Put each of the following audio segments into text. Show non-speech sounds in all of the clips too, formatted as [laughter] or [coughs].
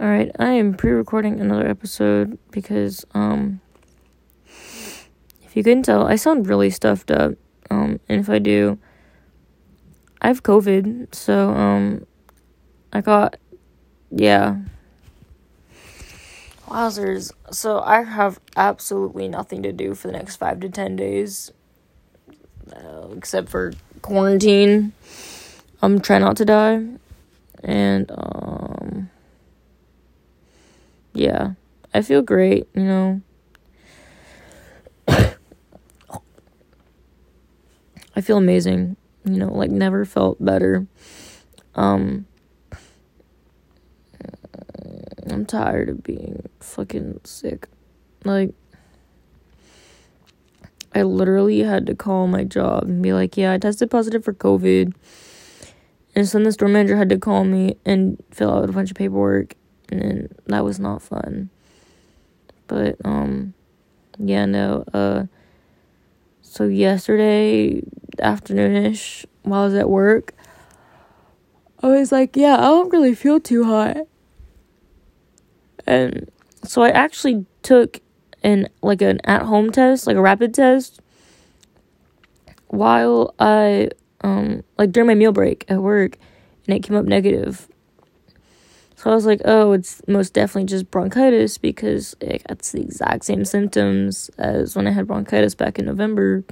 Alright, I am pre recording another episode because, um, if you couldn't tell, I sound really stuffed up. Um, and if I do, I have COVID, so, um, I got, yeah. Wowzers. So I have absolutely nothing to do for the next five to ten days, uh, except for quarantine. I'm trying not to die. And, um, yeah, I feel great, you know. I feel amazing, you know, like never felt better. Um I'm tired of being fucking sick. Like I literally had to call my job and be like, "Yeah, I tested positive for COVID." And so then the store manager had to call me and fill out a bunch of paperwork and that was not fun. But um yeah, no, uh so yesterday afternoonish while I was at work, I was like, yeah, I don't really feel too hot. And so I actually took an like an at-home test, like a rapid test while I um like during my meal break at work and it came up negative so I was like, oh, it's most definitely just bronchitis because it got the exact same symptoms as when I had bronchitis back in November.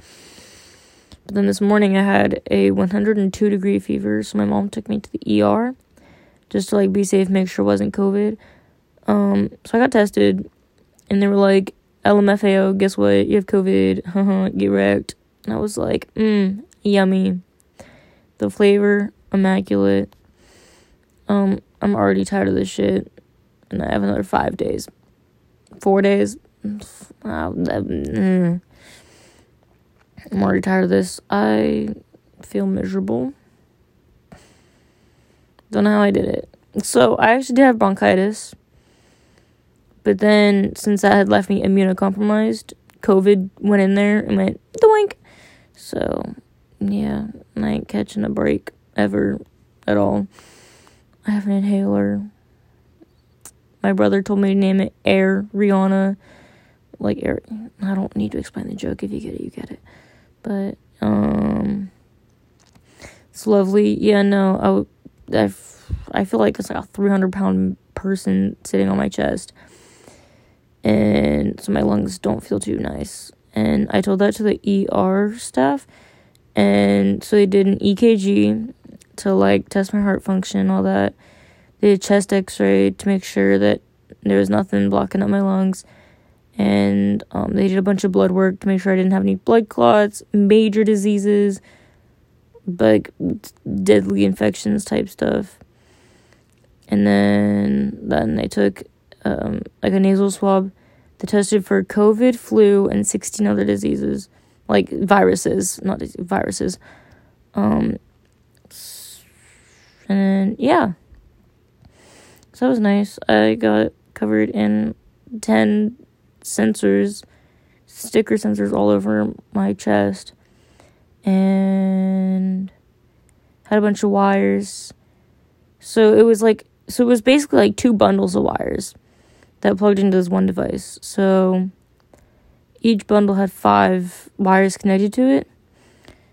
But then this morning I had a 102 degree fever, so my mom took me to the ER just to like be safe, make sure it wasn't COVID. Um, so I got tested, and they were like, LMFAO, guess what? You have COVID. [laughs] Get wrecked. And I was like, mmm, yummy. The flavor, immaculate. Um, I'm already tired of this shit. And I have another five days. Four days. Mm. I'm already tired of this. I feel miserable. Don't know how I did it. So I actually did have bronchitis. But then since that had left me immunocompromised, COVID went in there and went doink. So yeah, I ain't catching a break ever at all. I have an inhaler. My brother told me to name it Air Rihanna. Like Air I don't need to explain the joke. If you get it, you get it. But um it's lovely. Yeah, no, I I, I feel like it's like a 300 pound person sitting on my chest. And so my lungs don't feel too nice. And I told that to the ER staff. And so they did an EKG to like test my heart function all that. They did chest x ray to make sure that there was nothing blocking up my lungs. And um, they did a bunch of blood work to make sure I didn't have any blood clots, major diseases, like deadly infections type stuff. And then then they took um, like a nasal swab that tested for COVID, flu, and 16 other diseases, like viruses, not viruses. Um, and yeah. So that was nice. I got covered in 10 sensors, sticker sensors all over my chest, and had a bunch of wires. So it was like, so it was basically like two bundles of wires that plugged into this one device. So each bundle had five wires connected to it.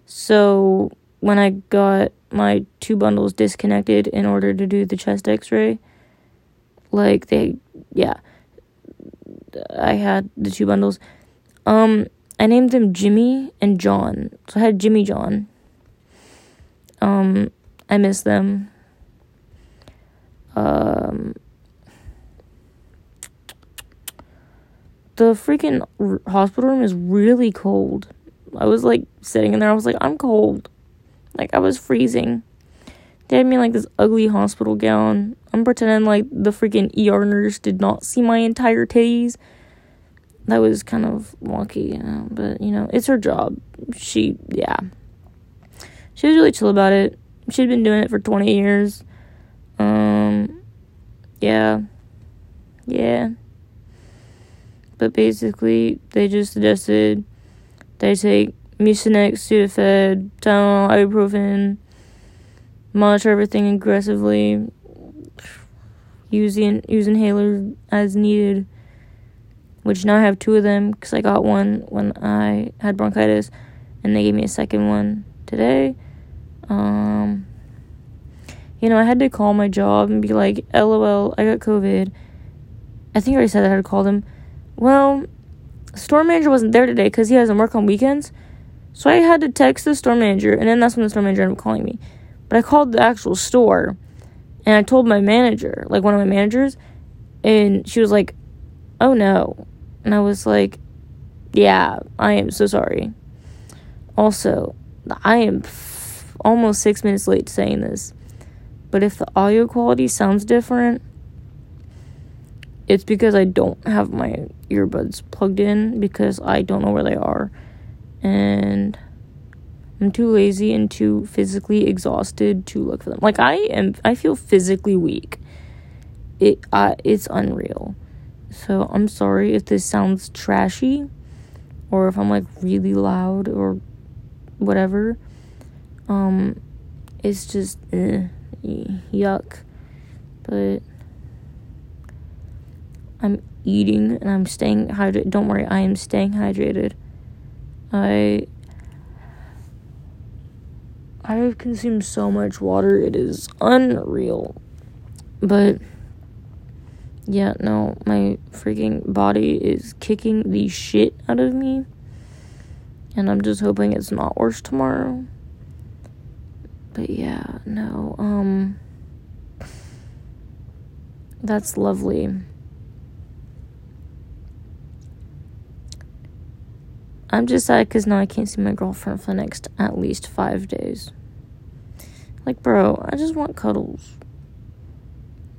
So when I got my two bundles disconnected in order to do the chest x ray. Like they yeah. I had the two bundles. Um I named them Jimmy and John. So I had Jimmy John. Um I miss them. Um the freaking hospital room is really cold. I was like sitting in there, I was like, I'm cold. Like I was freezing. They had me like this ugly hospital gown. I'm pretending like the freaking ER nurse did not see my entire titties. That was kind of wonky, you know, but you know, it's her job. She, yeah. She was really chill about it. She'd been doing it for 20 years. Um, yeah. Yeah. But basically, they just suggested they take Mucinex, Sudafed, Tylenol, ibuprofen. Monitor everything aggressively. use the use inhaler as needed. Which now I have two of them because I got one when I had bronchitis, and they gave me a second one today. Um, you know, I had to call my job and be like, "LOL, I got COVID." I think I already said that I had to call them. Well, store manager wasn't there today because he doesn't work on weekends. So I had to text the store manager, and then that's when the store manager ended up calling me. But I called the actual store, and I told my manager, like one of my managers, and she was like, "Oh no," and I was like, "Yeah, I am so sorry." Also, I am f- almost six minutes late saying this, but if the audio quality sounds different, it's because I don't have my earbuds plugged in because I don't know where they are and I'm too lazy and too physically exhausted to look for them. Like I am I feel physically weak. It uh, it's unreal. So I'm sorry if this sounds trashy or if I'm like really loud or whatever. Um it's just eh, yuck. But I'm eating and I'm staying hydrated. Don't worry, I am staying hydrated. I I have consumed so much water, it is unreal. But yeah, no, my freaking body is kicking the shit out of me. And I'm just hoping it's not worse tomorrow. But yeah, no, um that's lovely. I'm just sad because now I can't see my girlfriend for the next at least five days. Like, bro, I just want cuddles.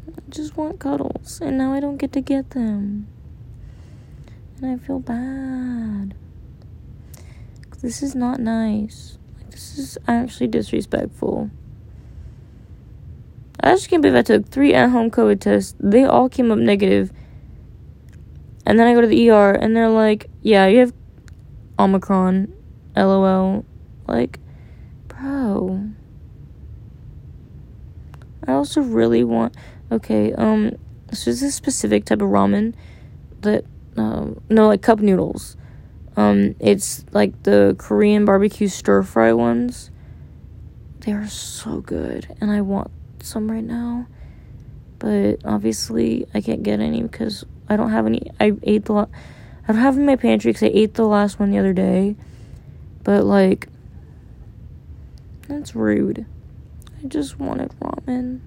I just want cuddles, and now I don't get to get them. And I feel bad. This is not nice. Like, this is actually disrespectful. I just can't believe I took three at home COVID tests. They all came up negative. And then I go to the ER, and they're like, yeah, you have Omicron, lol. Like, bro. I also really want. Okay, um, so there's a specific type of ramen that, um, no, like cup noodles. Um, it's like the Korean barbecue stir fry ones. They are so good, and I want some right now. But obviously, I can't get any because I don't have any. I ate the lot. I don't have in my pantry because I ate the last one the other day. But, like, that's rude. I just wanted ramen.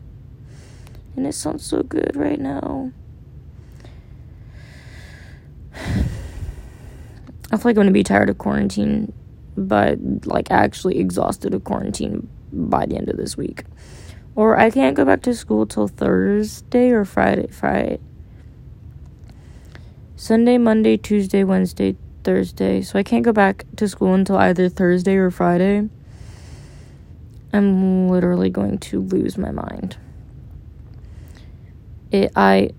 And it sounds so good right now. [sighs] I feel like I'm gonna be tired of quarantine, but like actually exhausted of quarantine by the end of this week. Or I can't go back to school till Thursday or Friday. Friday. Sunday, Monday, Tuesday, Wednesday, Thursday. So I can't go back to school until either Thursday or Friday. I'm literally going to lose my mind. It I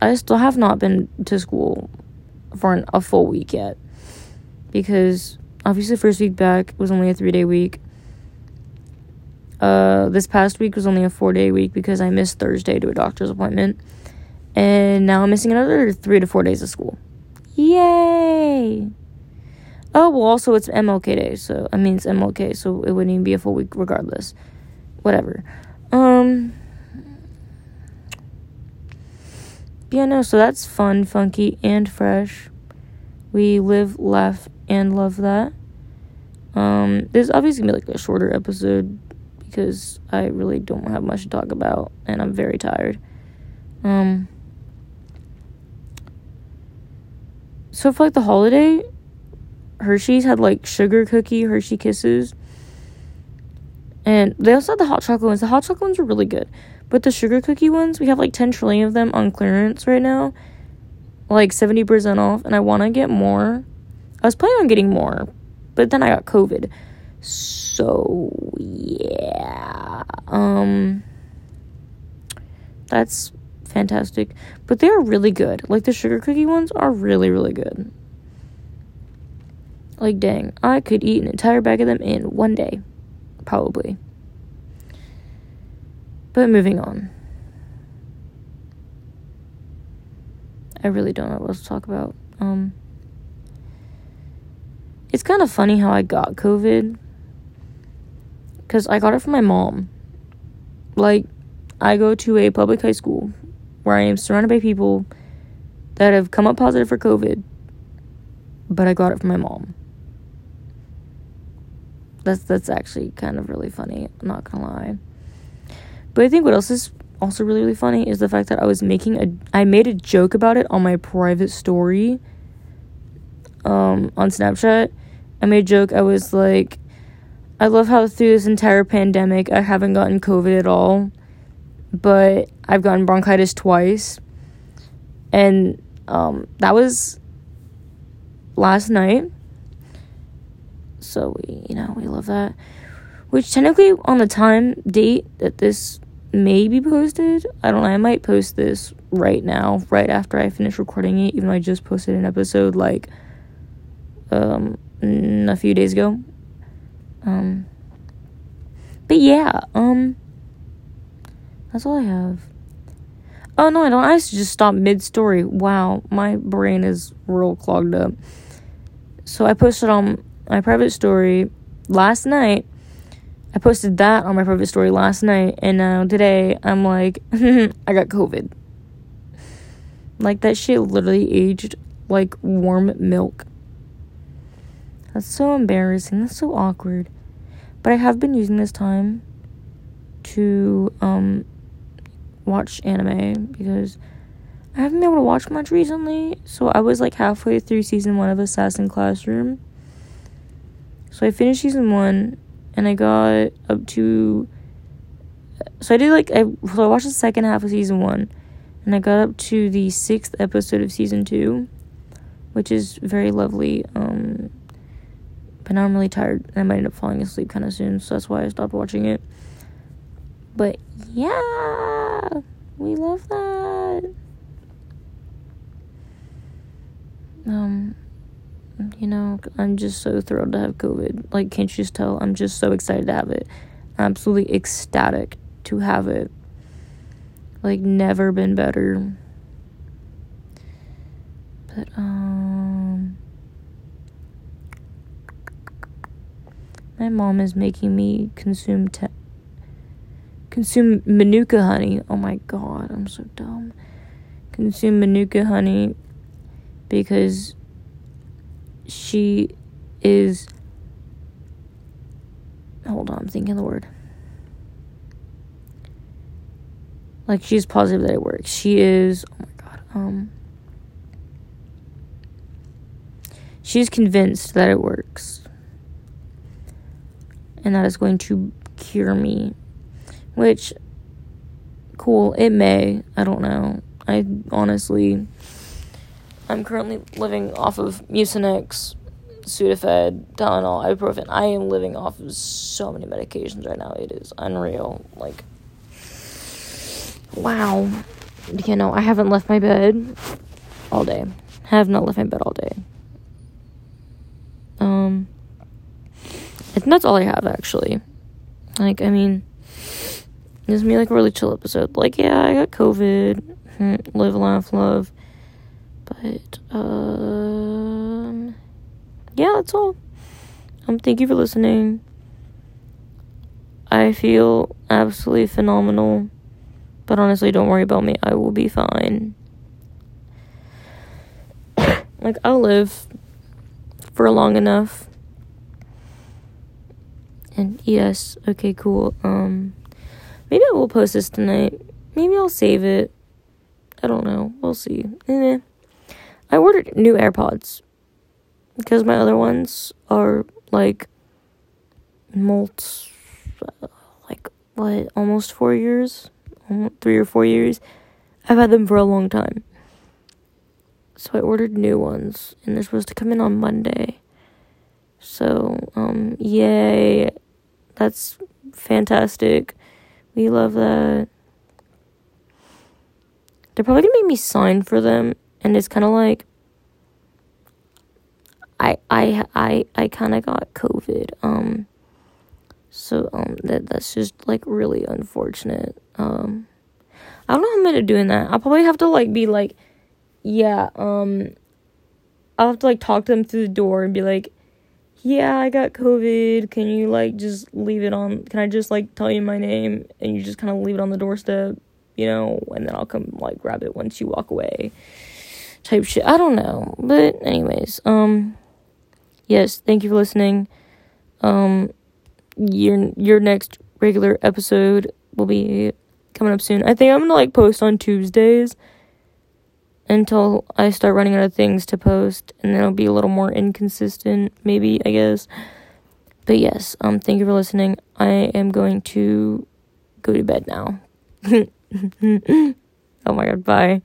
I still have not been to school for an, a full week yet because obviously first week back was only a 3-day week. Uh this past week was only a 4-day week because I missed Thursday to a doctor's appointment and now I'm missing another three to four days of school. Yay! Oh, well, also it's MLK Day, so I mean it's MLK, so it wouldn't even be a full week regardless. Whatever. Um. Yeah, no, so that's fun, funky, and fresh. We live, laugh, and love that. Um, this obviously gonna be like a shorter episode because I really don't have much to talk about, and I'm very tired. Um. So for like the holiday, Hershey's had like sugar cookie Hershey Kisses. And they also had the hot chocolate ones. The hot chocolate ones are really good. But the sugar cookie ones, we have like 10 trillion of them on clearance right now. Like 70% off. And I want to get more. I was planning on getting more. But then I got COVID. So, yeah. Um, that's fantastic. But they are really good. Like the sugar cookie ones are really, really good. Like, dang, I could eat an entire bag of them in one day. Probably. But moving on. I really don't know what else to talk about. Um, it's kind of funny how I got COVID because I got it from my mom. Like, I go to a public high school where I am surrounded by people that have come up positive for COVID, but I got it from my mom. That's that's actually kind of really funny. I'm not gonna lie. But I think what else is also really really funny is the fact that I was making a I made a joke about it on my private story um on Snapchat. I made a joke. I was like I love how through this entire pandemic I haven't gotten COVID at all, but I've gotten bronchitis twice. And um that was last night. So we, you know, we love that. Which technically on the time date that this may be posted, I don't know, I might post this right now, right after I finish recording it, even though I just posted an episode like um a few days ago. Um but yeah, um that's all I have. Oh no, I don't. I just stopped mid story. Wow, my brain is real clogged up. So I posted on my private story last night. I posted that on my private story last night, and now today I'm like, [laughs] I got COVID. Like that shit literally aged like warm milk. That's so embarrassing. That's so awkward. But I have been using this time to um watch anime because I haven't been able to watch much recently. So I was like halfway through season one of Assassin Classroom. So I finished season one and I got up to. So I did like. I, so I watched the second half of season one and I got up to the sixth episode of season two, which is very lovely. Um, but now I'm really tired and I might end up falling asleep kind of soon, so that's why I stopped watching it. But yeah, we love that. Um, you know, I'm just so thrilled to have COVID. Like, can't you just tell? I'm just so excited to have it. Absolutely ecstatic to have it. Like, never been better. But, um, my mom is making me consume te- consume manuka honey. Oh my god, I'm so dumb. Consume manuka honey because she is hold on, I'm thinking of the word. Like she's positive that it works. She is oh my god, um she's convinced that it works. And that is going to cure me. Which cool, it may. I don't know. I honestly I'm currently living off of Mucinex, Sudafed, Tylenol, ibuprofen. I am living off of so many medications right now. It is unreal. Like, wow. You know, I haven't left my bed all day. have not left my bed all day. Um, think that's all I have actually. Like, I mean, this is me like a really chill episode. Like, yeah, I got COVID. Hmm, live, laugh, love. But um yeah, that's all. Um thank you for listening. I feel absolutely phenomenal. But honestly, don't worry about me. I will be fine. [coughs] like I'll live for long enough. And yes, okay, cool. Um maybe I will post this tonight. Maybe I'll save it. I don't know. We'll see. Eh. I ordered new AirPods because my other ones are like molt like what almost 4 years, 3 or 4 years. I've had them for a long time. So I ordered new ones and they're supposed to come in on Monday. So, um yay. That's fantastic. We love that. They're probably gonna make me sign for them and it's kind of like I I I I kind of got COVID. Um, so um that that's just like really unfortunate. Um, I don't know how I'm gonna do in that. I'll probably have to like be like yeah, um, I'll have to like talk to them through the door and be like, yeah, I got COVID. Can you like just leave it on? Can I just like tell you my name and you just kind of leave it on the doorstep, you know, and then I'll come like grab it once you walk away. Type shit. I don't know. But anyways, um yes, thank you for listening. Um your your next regular episode will be coming up soon. I think I'm going to like post on Tuesdays until I start running out of things to post and then it'll be a little more inconsistent maybe I guess. But yes, um thank you for listening. I am going to go to bed now. [laughs] oh my god, bye.